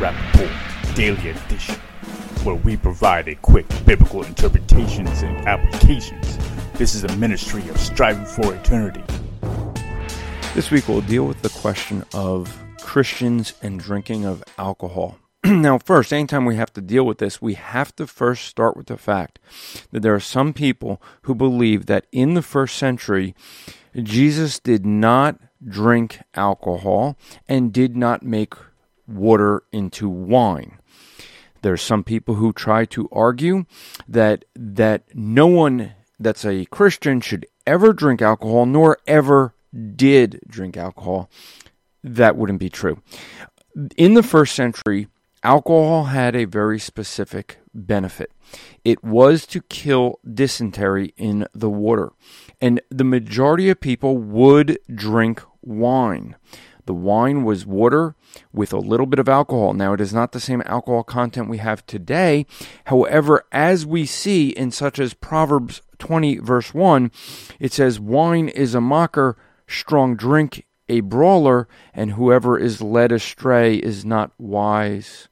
Welcome to the Rapp Report Daily Edition, where we provide a quick biblical interpretations and applications. This is a ministry of striving for eternity. This week we'll deal with the question of Christians and drinking of alcohol. now, first, anytime we have to deal with this, we have to first start with the fact that there are some people who believe that in the first century, Jesus did not drink alcohol and did not make water into wine. There are some people who try to argue that that no one that's a Christian should ever drink alcohol nor ever did drink alcohol. That wouldn't be true. In the first century, alcohol had a very specific benefit. It was to kill dysentery in the water. And the majority of people would drink wine. The wine was water with a little bit of alcohol. Now, it is not the same alcohol content we have today. However, as we see in such as Proverbs 20, verse 1, it says, Wine is a mocker, strong drink a brawler, and whoever is led astray is not wise.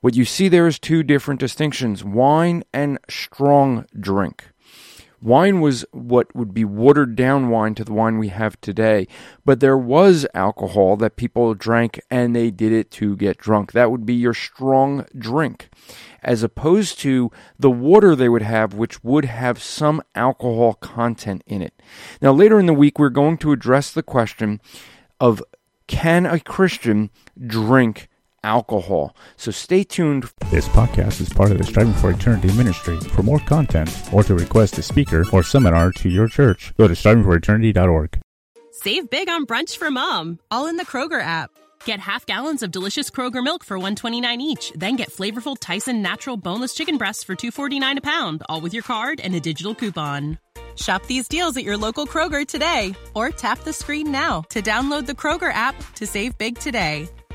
What you see there is two different distinctions wine and strong drink. Wine was what would be watered down wine to the wine we have today, but there was alcohol that people drank and they did it to get drunk. That would be your strong drink, as opposed to the water they would have, which would have some alcohol content in it. Now, later in the week, we're going to address the question of can a Christian drink alcohol. So stay tuned. This podcast is part of the Striving for Eternity ministry. For more content or to request a speaker or seminar to your church, go to strivingforeternity.org. Save big on brunch for mom, all in the Kroger app. Get half gallons of delicious Kroger milk for 129 each, then get flavorful Tyson natural boneless chicken breasts for 249 a pound, all with your card and a digital coupon. Shop these deals at your local Kroger today or tap the screen now to download the Kroger app to save big today.